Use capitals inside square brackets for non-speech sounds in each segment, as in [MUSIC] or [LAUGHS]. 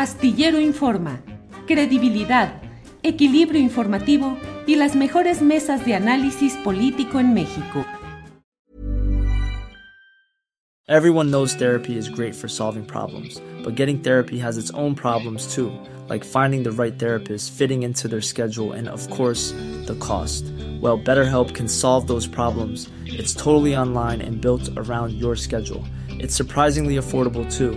Astillero Informa, credibilidad, equilibrio informativo y las mejores mesas de análisis político en México. Everyone knows therapy is great for solving problems, but getting therapy has its own problems too, like finding the right therapist, fitting into their schedule, and of course, the cost. Well, BetterHelp can solve those problems. It's totally online and built around your schedule. It's surprisingly affordable too.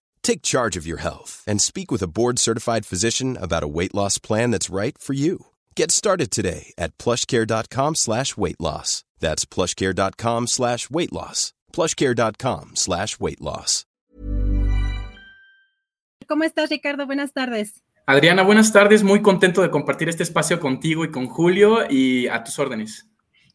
Take charge of your health and speak with a board-certified physician about a weight loss plan that's right for you. Get started today at plushcare.com slash weight loss. That's plushcare.com slash weight loss. plushcare.com slash weight loss. ¿Cómo estás, Ricardo? Buenas tardes. Adriana, buenas tardes. Muy contento de compartir este espacio contigo y con Julio y a tus órdenes.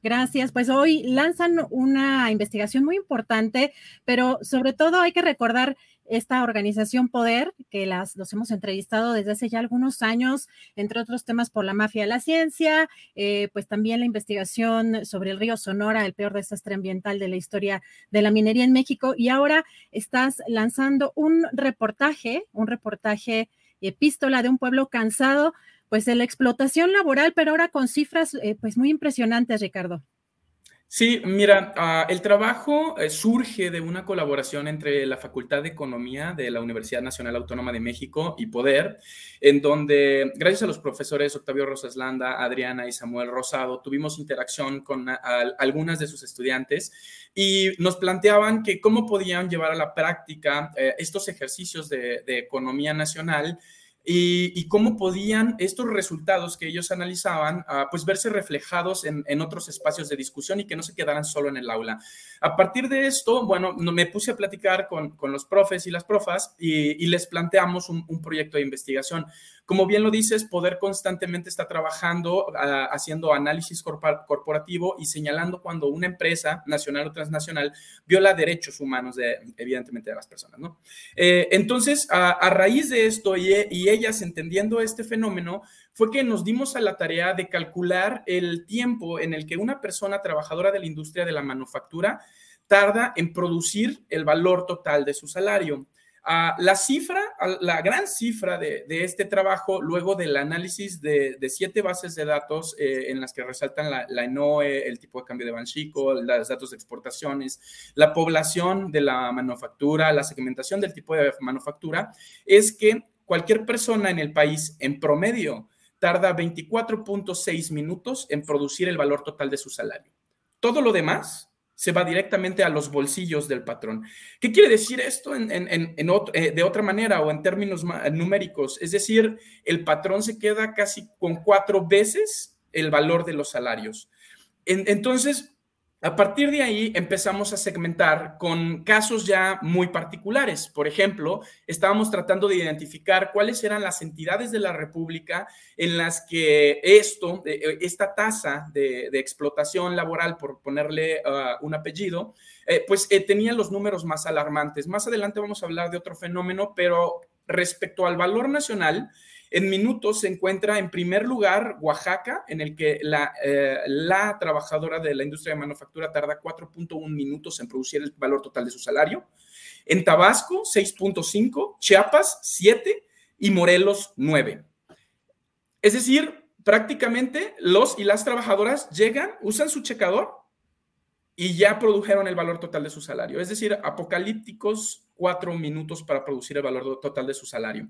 Gracias. Pues hoy lanzan una investigación muy importante, pero sobre todo hay que recordar esta organización Poder, que las, los hemos entrevistado desde hace ya algunos años, entre otros temas por la mafia de la ciencia, eh, pues también la investigación sobre el río Sonora, el peor desastre ambiental de la historia de la minería en México. Y ahora estás lanzando un reportaje, un reportaje epístola de un pueblo cansado, pues de la explotación laboral, pero ahora con cifras eh, pues muy impresionantes, Ricardo. Sí, mira, uh, el trabajo eh, surge de una colaboración entre la Facultad de Economía de la Universidad Nacional Autónoma de México y Poder, en donde, gracias a los profesores Octavio Rosas Landa, Adriana y Samuel Rosado, tuvimos interacción con algunas de sus estudiantes y nos planteaban que cómo podían llevar a la práctica eh, estos ejercicios de economía nacional y, cómo podían estos resultados que ellos analizaban, uh, pues verse reflejados en, en, otros espacios de discusión y que no se quedaran solo en el aula. A partir de esto, bueno, me puse a platicar con, con los profes y las profas y, les planteamos un, proyecto de investigación. Como bien lo dices, Poder constantemente está trabajando, uh, haciendo análisis corporativo y señalando cuando una empresa nacional o transnacional viola derechos humanos, de, evidentemente, de las personas. Eh, entonces, a, raíz de esto y ellas entendiendo este fenómeno, fue que nos dimos a la tarea de calcular el tiempo en el que una persona trabajadora de la industria de la manufactura tarda en producir el valor total de su salario. La cifra, la gran cifra de, de, este trabajo, luego del análisis de, de siete bases de datos eh, en las que resaltan la, la, ENOE, el tipo de cambio de Banchico, los datos de exportaciones, la población de la manufactura, la segmentación del tipo de manufactura, es que cualquier persona en el país en promedio tarda 24.6 minutos en producir el valor total de su salario. Todo lo demás se va directamente a los bolsillos del patrón. ¿Qué quiere decir esto en, eh, de otra manera o en términos numéricos? Es decir, el patrón se queda casi con cuatro veces el valor de los salarios. entonces, a partir de ahí empezamos a segmentar con casos ya muy particulares. Por ejemplo, estábamos tratando de identificar cuáles eran las entidades de la República en las que esto, eh, esta tasa de, explotación laboral, por ponerle uh, un apellido, eh, pues eh, tenían los números más alarmantes. Más adelante vamos a hablar de otro fenómeno, pero respecto al valor nacional, en minutos se encuentra en primer lugar Oaxaca, en el que la, eh, trabajadora de la industria de manufactura tarda 4.1 minutos en producir el valor total de su salario. En Tabasco, 6.5, Chiapas, 7 y Morelos, 9. Es decir, prácticamente los y las trabajadoras llegan, usan su checador y ya produjeron el valor total de su salario. Es decir, apocalípticos cuatro minutos para producir el valor total de su salario.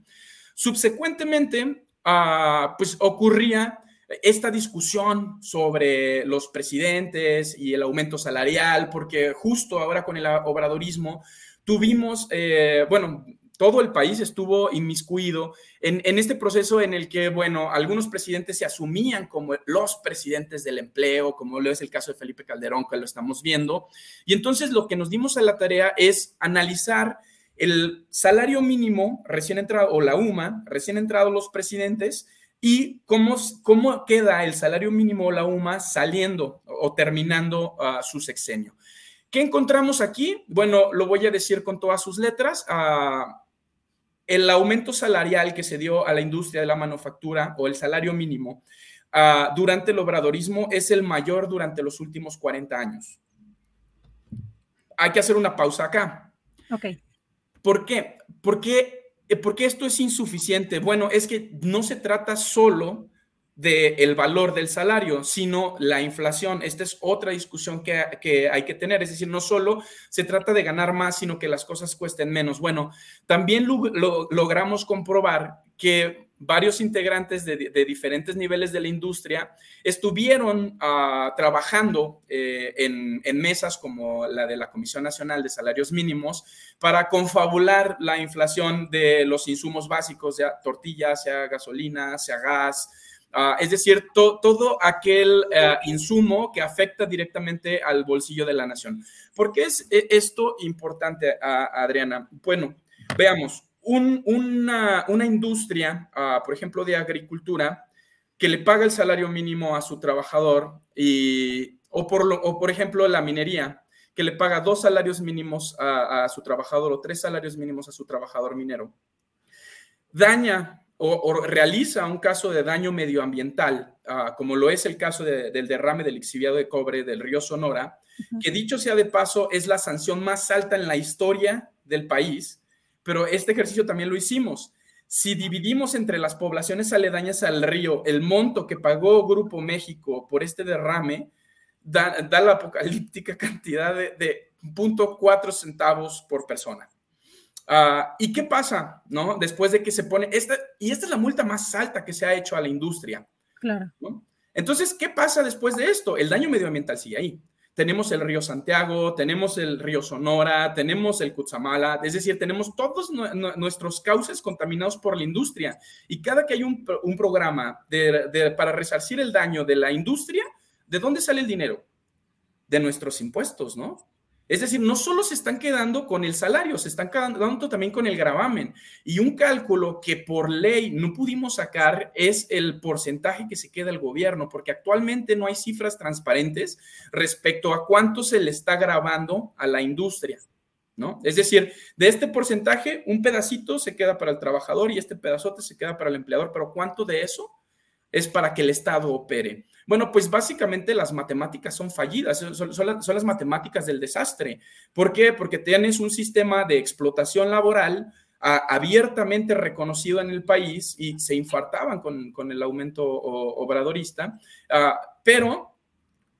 Subsecuentemente, uh, pues ocurría esta discusión sobre los presidentes y el aumento salarial, porque justo ahora con el obradorismo tuvimos, eh, bueno, todo el país estuvo inmiscuido en, en, este proceso en el que, bueno, algunos presidentes se asumían como los presidentes del empleo, como lo es el caso de Felipe Calderón, que lo estamos viendo. Y entonces lo que nos dimos a la tarea es analizar el salario mínimo recién entrado, o la UMA, recién entrado los presidentes, y cómo, cómo queda el salario mínimo o la UMA saliendo o terminando uh, su sexenio. ¿Qué encontramos aquí? Bueno, lo voy a decir con todas sus letras. Uh, el aumento salarial que se dio a la industria de la manufactura o el salario mínimo uh, durante el obradorismo es el mayor durante los últimos 40 años. Hay que hacer una pausa acá. Ok. ¿Por qué? Porque, eh, porque esto es insuficiente. Bueno, es que no se trata solo del valor del salario, sino la inflación. Esta es otra discusión que, que, hay que tener. Es decir, no solo se trata de ganar más, sino que las cosas cuesten menos. Bueno, también lo, logramos comprobar que varios integrantes de, diferentes niveles de la industria estuvieron uh, trabajando eh, en, mesas como la de la Comisión Nacional de Salarios Mínimos para confabular la inflación de los insumos básicos, sea tortillas, sea gasolina, sea gas, Uh, es decir, to, todo aquel uh, insumo que afecta directamente al bolsillo de la nación. ¿Por qué es e, esto importante, uh, Adriana? Bueno, veamos, un, una, una, industria, por ejemplo, de agricultura, que le paga el salario mínimo a su trabajador, y, o, por lo, o por ejemplo la minería, que le paga dos salarios mínimos a, a su trabajador o tres salarios mínimos a su trabajador minero, daña o, o, realiza un caso de daño medioambiental, uh, como lo es el caso de, del derrame del exhibiado de cobre del río Sonora, uh -huh. que dicho sea de paso es la sanción más alta en la historia del país, pero este ejercicio también lo hicimos. Si dividimos entre las poblaciones aledañas al río el monto que pagó Grupo México por este derrame, da, da la apocalíptica [LAUGHS] cantidad de, de 0.4 centavos por persona. Uh, ¿Y qué pasa, no? Después de que se pone esta, y esta es la multa más alta que se ha hecho a la industria. Claro. ¿no? Entonces, ¿qué pasa después de esto? El daño medioambiental sigue ahí. Tenemos el río Santiago, tenemos el río Sonora, tenemos el Cutzamala, es decir, tenemos todos nuestros cauces contaminados por la industria. Y cada que hay un, programa para resarcir el daño de la industria, ¿de dónde sale el dinero? De nuestros impuestos, ¿no? Es decir, no solo se están quedando con el salario, se están quedando también con el gravamen. Y un cálculo que por ley no pudimos sacar es el porcentaje que se queda el gobierno, porque actualmente no hay cifras transparentes respecto a cuánto se le está grabando a la industria. ¿No? Es decir, de este porcentaje, un pedacito se queda para el trabajador y este pedazote se queda para el empleador, pero ¿cuánto de eso es para que el Estado opere? Bueno, pues básicamente las matemáticas son fallidas, son, las matemáticas del desastre. ¿Por qué? Porque tienes un sistema de explotación laboral abiertamente reconocido en el país y se infartaban con, con el aumento obradorista, uh, pero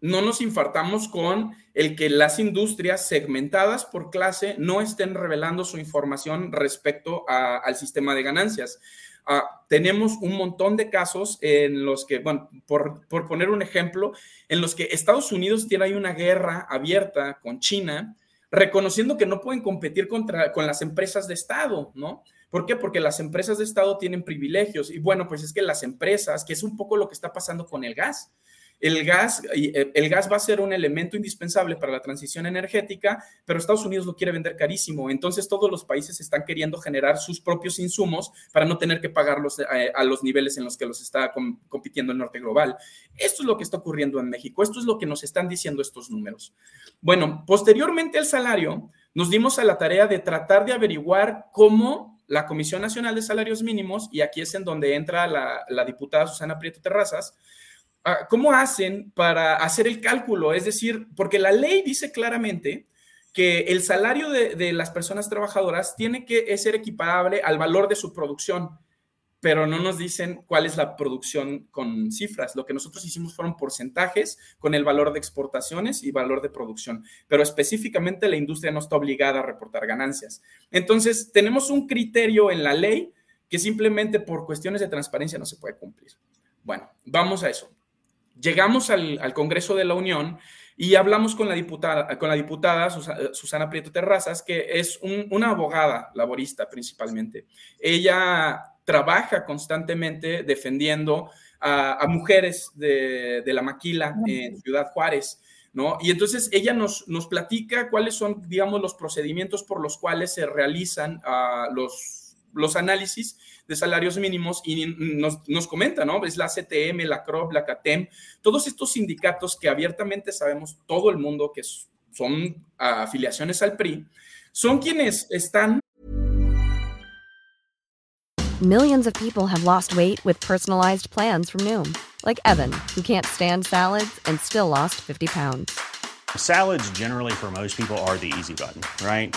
no nos infartamos con el que las industrias segmentadas por clase no estén revelando su información respecto al sistema de ganancias. Uh, tenemos un montón de casos en los que, bueno, por, por, poner un ejemplo, en los que Estados Unidos tiene ahí una guerra abierta con China, reconociendo que no pueden competir contra, con las empresas de Estado, ¿no? ¿Por qué? Porque las empresas de Estado tienen privilegios. Y bueno, pues es que las empresas, que es un poco lo que está pasando con el gas, el gas, eh, el gas va a ser un elemento indispensable para la transición energética, pero Estados Unidos lo quiere vender carísimo. Entonces todos los países están queriendo generar sus propios insumos para no tener que pagarlos eh, a los niveles en los que los está compitiendo el norte global. Esto es lo que está ocurriendo en México. Esto es lo que nos están diciendo estos números. Bueno, posteriormente al salario, nos dimos a la tarea de tratar de averiguar cómo la Comisión Nacional de Salarios Mínimos, y aquí es en donde entra la, la diputada Susana Prieto Terrazas, ¿Cómo hacen para hacer el cálculo? Es decir, porque la ley dice claramente que el salario de, de, las personas trabajadoras tiene que ser equiparable al valor de su producción, pero no nos dicen cuál es la producción con cifras. Lo que nosotros hicimos fueron porcentajes con el valor de exportaciones y valor de producción, pero específicamente la industria no está obligada a reportar ganancias. Entonces, tenemos un criterio en la ley que simplemente por cuestiones de transparencia no se puede cumplir. Bueno, vamos a eso llegamos al, al, Congreso de la Unión y hablamos con la diputada, con la diputada Susana Prieto Terrazas, que es un, una abogada laborista principalmente. Ella trabaja constantemente defendiendo a, a mujeres de, de, la maquila en Ciudad Juárez. ¿no? Y entonces ella nos, nos platica cuáles son, digamos, los procedimientos por los cuales se realizan uh, los, los análisis de salarios mínimos y nos, nos, comenta, ¿no? Es la CTM, la CROP, la CATEM, todos estos sindicatos que abiertamente sabemos todo el mundo que son afiliaciones al PRI, son quienes están Millions of people have lost weight with personalized plans from Noom, like Evan, who can't stand salads and still lost 50 pounds. Salads generally for most people are the easy button, right?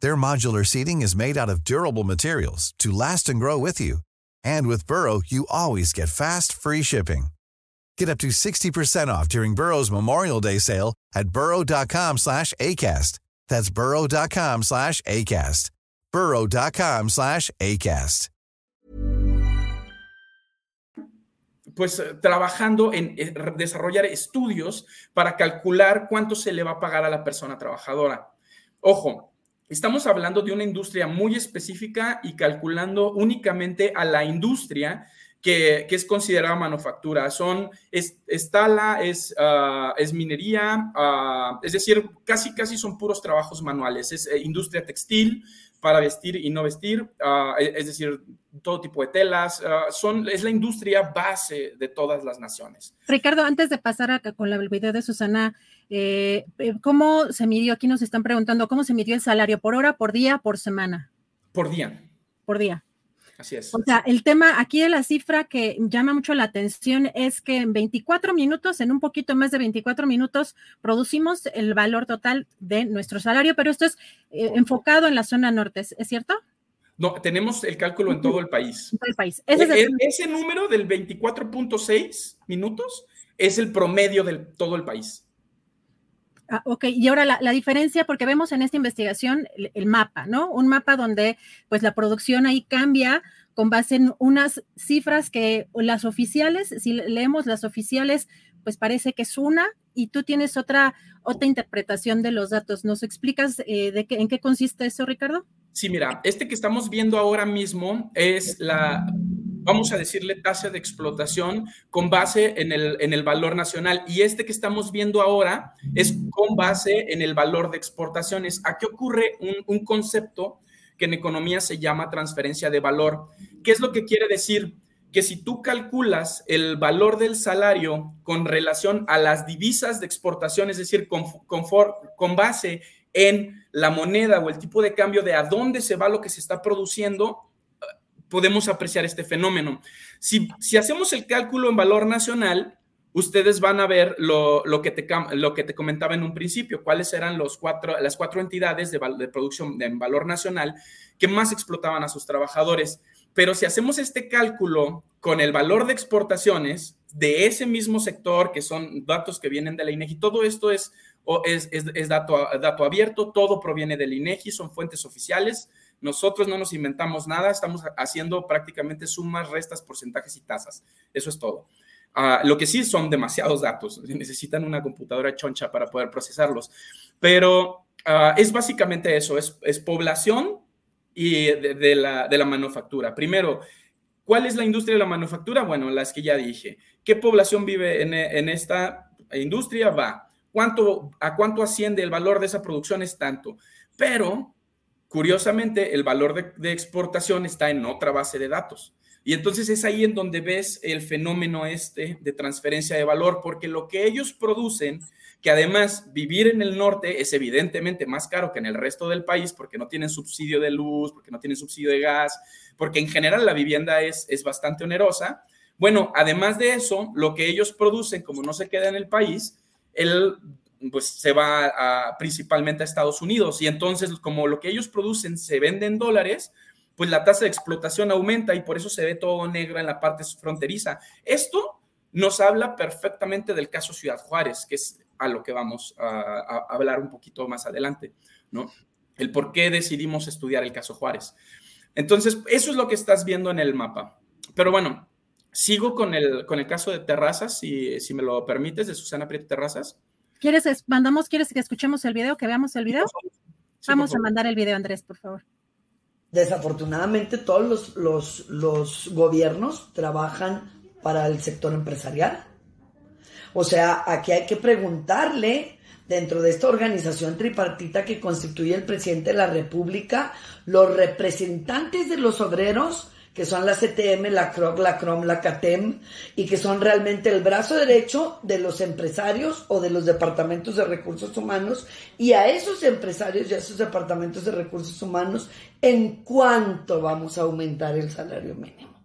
Their modular seating is made out of durable materials to last and grow with you. And with Burrow, you always get fast, free shipping. Get up to 60% off during Burrow's Memorial Day sale at burrow.com slash ACAST. That's burrow.com slash ACAST. burrow.com slash ACAST. Pues eh, trabajando en eh, desarrollar estudios para calcular cuánto se le va a pagar a la persona trabajadora. Ojo, Estamos hablando de una industria muy específica y calculando únicamente a la industria que, es considerada manufactura. Son, es, tala, es, ah, es minería, uh, es decir, casi, casi son puros trabajos manuales. Es eh, industria textil para vestir y no vestir, uh, es decir, todo tipo de telas. es la industria base de todas las naciones. Ricardo, antes de pasar con la video de Susana, eh, eh, ¿Cómo se midió? Aquí nos están preguntando, ¿cómo se midió el salario por hora, por día, por semana? Por día. Por día. Así es. O sea, el tema aquí de la cifra que llama mucho la atención es que en 24 minutos, en un poquito más de 24 minutos, producimos el valor total de nuestro salario, pero esto es eh, enfocado en la zona norte, ¿es cierto? No, tenemos el cálculo en todo el país. En todo el país. Ese, es el... ese número del 24.6 minutos es el promedio de todo el país. Ah, ok, y ahora la, diferencia, porque vemos en esta investigación el, mapa, ¿no? Un mapa donde pues la producción ahí cambia con base en unas cifras que las oficiales, si leemos las oficiales, pues parece que es una y tú tienes otra, otra interpretación de los datos. ¿Nos explicas eh, de qué, en qué consiste eso, Ricardo? Sí, mira, este que estamos viendo ahora mismo es la vamos a decirle tasa de explotación con base en el, en el valor nacional. Y este que estamos viendo ahora es con base en el valor de exportaciones. Aquí ocurre un, un concepto que en economía se llama transferencia de valor. ¿Qué es lo que quiere decir? Que si tú calculas el valor del salario con relación a las divisas de exportación, es decir, con, con, con base en la moneda o el tipo de cambio de a dónde se va lo que se está produciendo, podemos apreciar este fenómeno. Si, hacemos el cálculo en valor nacional, ustedes van a ver lo, que, te, lo que te comentaba en un principio, cuáles eran los cuatro, las cuatro entidades de, de producción en valor nacional que más explotaban a sus trabajadores. Pero si hacemos este cálculo con el valor de exportaciones de ese mismo sector, que son datos que vienen de la INEGI, todo esto es, es, es, dato, dato abierto, todo proviene del INEGI, son fuentes oficiales, nosotros no nos inventamos nada, estamos haciendo prácticamente sumas, restas, porcentajes y tasas. Eso es todo. Ah, lo que sí son demasiados datos, [LAUGHS] necesitan una computadora choncha para poder procesarlos, pero ah, es básicamente eso, es, población y de, la, de la manufactura. Primero, ¿cuál es la industria de la manufactura? Bueno, las que ya dije. ¿Qué población vive en, en esta industria? Va. ¿Cuánto, ¿A cuánto asciende el valor de esa producción? Es tanto. Pero Curiosamente, el valor de, exportación está en otra base de datos. Y entonces es ahí en donde ves el fenómeno este de transferencia de valor, porque lo que ellos producen, que además vivir en el norte es evidentemente más caro que en el resto del país, porque no tienen subsidio de luz, porque no tienen subsidio de gas, porque en general la vivienda es, es bastante onerosa. Bueno, además de eso, lo que ellos producen, como no se queda en el país, el pues se va principalmente a Estados Unidos y entonces como lo que ellos producen se vende en dólares, pues la tasa de explotación aumenta y por eso se ve todo negro en la parte fronteriza. Esto nos habla perfectamente del caso Ciudad Juárez, que es a lo que vamos a, hablar un poquito más adelante, ¿no? El por qué decidimos estudiar el caso Juárez. Entonces, eso es lo que estás viendo en el mapa. Pero bueno, sigo con el, con el caso de Terrazas, si, si me lo permites, de Susana Prieto Terrazas. ¿Quieres, mandamos, quieres que escuchemos el video, que veamos el video? Vamos a mandar el video, Andrés, por favor. Desafortunadamente, todos los, los, los gobiernos trabajan para el sector empresarial. O sea, aquí hay que preguntarle dentro de esta organización tripartita que constituye el presidente de la República, los representantes de los obreros, que son la CTM, la CROC, la CROM, la CATEM, y que son realmente el brazo derecho de los empresarios o de los departamentos de recursos humanos, y a esos empresarios y a esos departamentos de recursos humanos, ¿en cuánto vamos a aumentar el salario mínimo?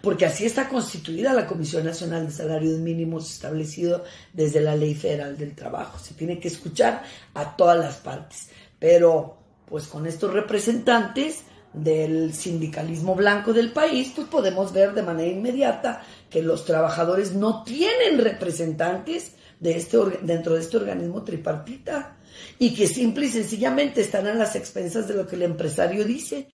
porque así está constituida la Comisión Nacional de Salarios Mínimos establecido desde la Ley Federal del Trabajo. Se tiene que escuchar a todas las partes, pero pues con estos representantes del sindicalismo blanco del país, pues podemos ver de manera inmediata que los trabajadores no tienen representantes de este, dentro de este organismo tripartita y que simple y sencillamente están a las expensas de lo que el empresario dice.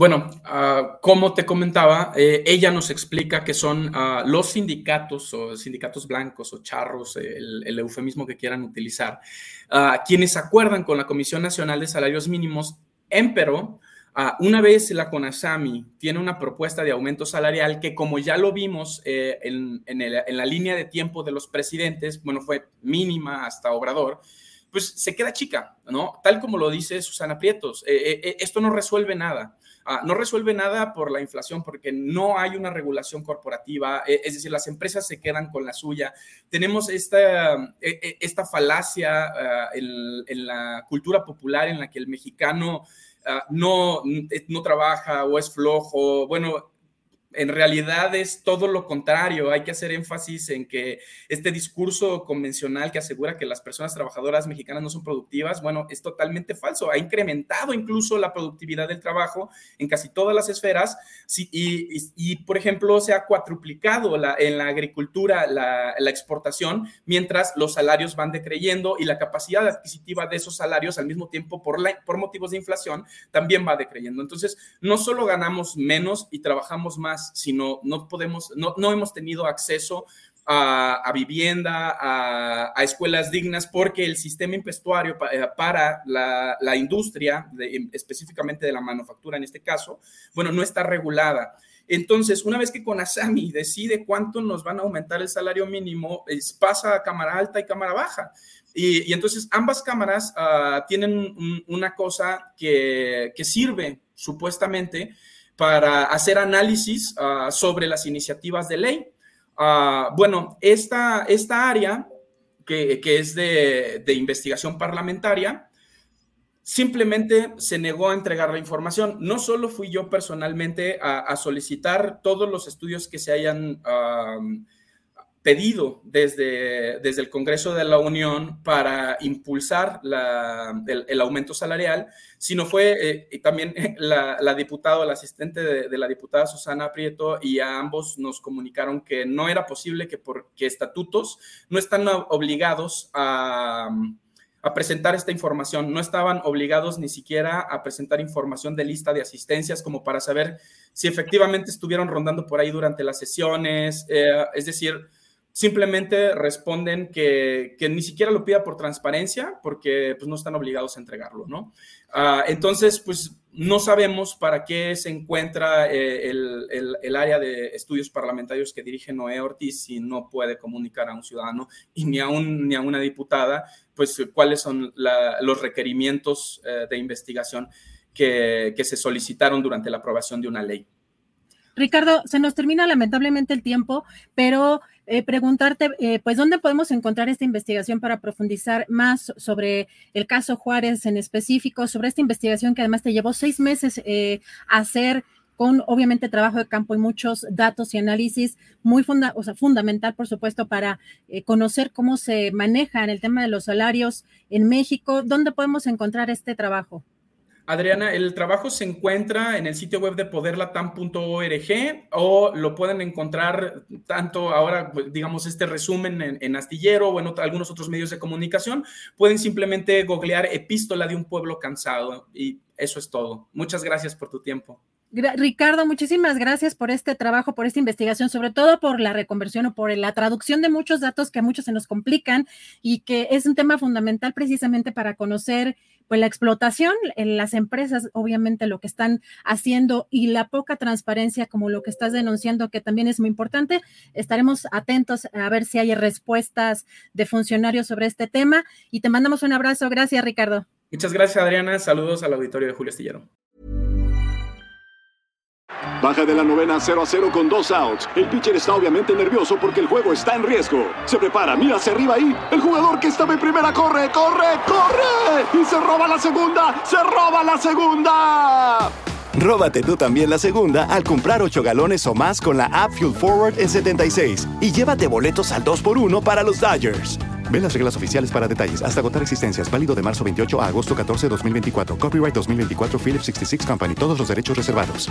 Bueno, ah, como te comentaba, eh, ella nos explica que son ah, los sindicatos o sindicatos blancos o charros, el, eufemismo que quieran utilizar, ah, quienes acuerdan con la Comisión Nacional de Salarios Mínimos, pero una vez la CONASAMI tiene una propuesta de aumento salarial que, como ya lo vimos eh, en, la línea de tiempo de los presidentes, bueno, fue mínima hasta Obrador, pues se queda chica, ¿no? Tal como lo dice Susana Prietos, eh, esto no resuelve nada. Ah, no resuelve nada por la inflación porque no hay una regulación corporativa, eh, es decir, las empresas se quedan con la suya. Tenemos esta, eh, eh, esta falacia ah, en, la cultura popular en la que el mexicano ah, no, no trabaja o es flojo. Bueno, en realidad es todo lo contrario. Hay que hacer énfasis en que este discurso convencional que asegura que las personas trabajadoras mexicanas no son productivas, bueno, es totalmente falso. Ha incrementado incluso la productividad del trabajo en casi todas las esferas y, por ejemplo, se ha cuatruplicado en la agricultura la, exportación, mientras los salarios van decreyendo y la capacidad adquisitiva de esos salarios al mismo tiempo por, por motivos de inflación también va decreyendo. Entonces, no solo ganamos menos y trabajamos más, sino no podemos, no, no hemos tenido acceso a, vivienda, a, escuelas dignas, porque el sistema impuestuario eh, para la, industria, específicamente de la manufactura en este caso, bueno, no está regulada. Entonces, una vez que Conasami decide cuánto nos van a aumentar el salario mínimo, pasa a cámara alta y cámara baja. Y, entonces ambas cámaras ah, tienen una cosa que, que sirve supuestamente para hacer análisis ah, sobre las iniciativas de ley. Ah, bueno, esta, esta área, que, es de, investigación parlamentaria, simplemente se negó a entregar la información. No solo fui yo personalmente a, solicitar todos los estudios que se hayan pedido desde, desde el Congreso de la Unión para impulsar el, aumento salarial, sino fue eh, también [LAUGHS] la, la, diputada, la asistente de, la diputada Susana Prieto, y a ambos nos comunicaron que no era posible que porque estatutos no están obligados a, presentar esta información, no estaban obligados ni siquiera a presentar información de lista de asistencias como para saber si efectivamente estuvieron rondando por ahí durante las sesiones, eh, es decir, simplemente responden que, ni siquiera lo pida por transparencia porque pues, no están obligados a entregarlo, ¿no? Ah, entonces, pues no sabemos para qué se encuentra eh, el, área de estudios parlamentarios que dirige Noé Ortiz si no puede comunicar a un ciudadano y ni a, ni a una diputada, pues cuáles son los requerimientos eh, de investigación que se solicitaron durante la aprobación de una ley. Ricardo, se nos termina lamentablemente el tiempo, pero eh, preguntarte, eh, pues, ¿dónde podemos encontrar esta investigación para profundizar más sobre el caso Juárez en específico, sobre esta investigación que además te llevó seis meses eh, hacer? con obviamente trabajo de campo y muchos datos y análisis muy funda o sea, fundamental, por supuesto, para conocer cómo se maneja en el tema de los salarios en México. ¿Dónde podemos encontrar este trabajo? Adriana, el trabajo se encuentra en el sitio web de poderlatam.org o lo pueden encontrar tanto ahora, digamos, este resumen en, Astillero o en algunos otros medios de comunicación. Pueden simplemente googlear Epístola de un pueblo cansado y eso es todo. Muchas gracias por tu tiempo. Ricardo, muchísimas gracias por este trabajo, por esta investigación, sobre todo por la reconversión o por la traducción de muchos datos que a muchos se nos complican y que es un tema fundamental precisamente para conocer pues la explotación en las empresas, obviamente lo que están haciendo y la poca transparencia como lo que estás denunciando, que también es muy importante. Estaremos atentos a ver si hay respuestas de funcionarios sobre este tema y te mandamos un abrazo. Gracias, Ricardo. Muchas gracias, Adriana. Saludos al auditorio de Julio Astillero. Baja de la novena 0 a 0 con dos outs. El pitcher está obviamente nervioso porque el juego está en riesgo. Se prepara, mira hacia arriba ahí. El jugador que estaba en primera corre, corre, corre. Y se roba la segunda, se roba la segunda. Róbate tú también la segunda al comprar 8 galones o más con la app Fuel Forward en 76 y llévate boletos al 2x1 para los Dodgers. Ve las reglas oficiales para detalles. Hasta agotar existencias. Válido de marzo 28 a agosto 14, 2024. Copyright 2024 Philips 66 Company. Todos los derechos reservados.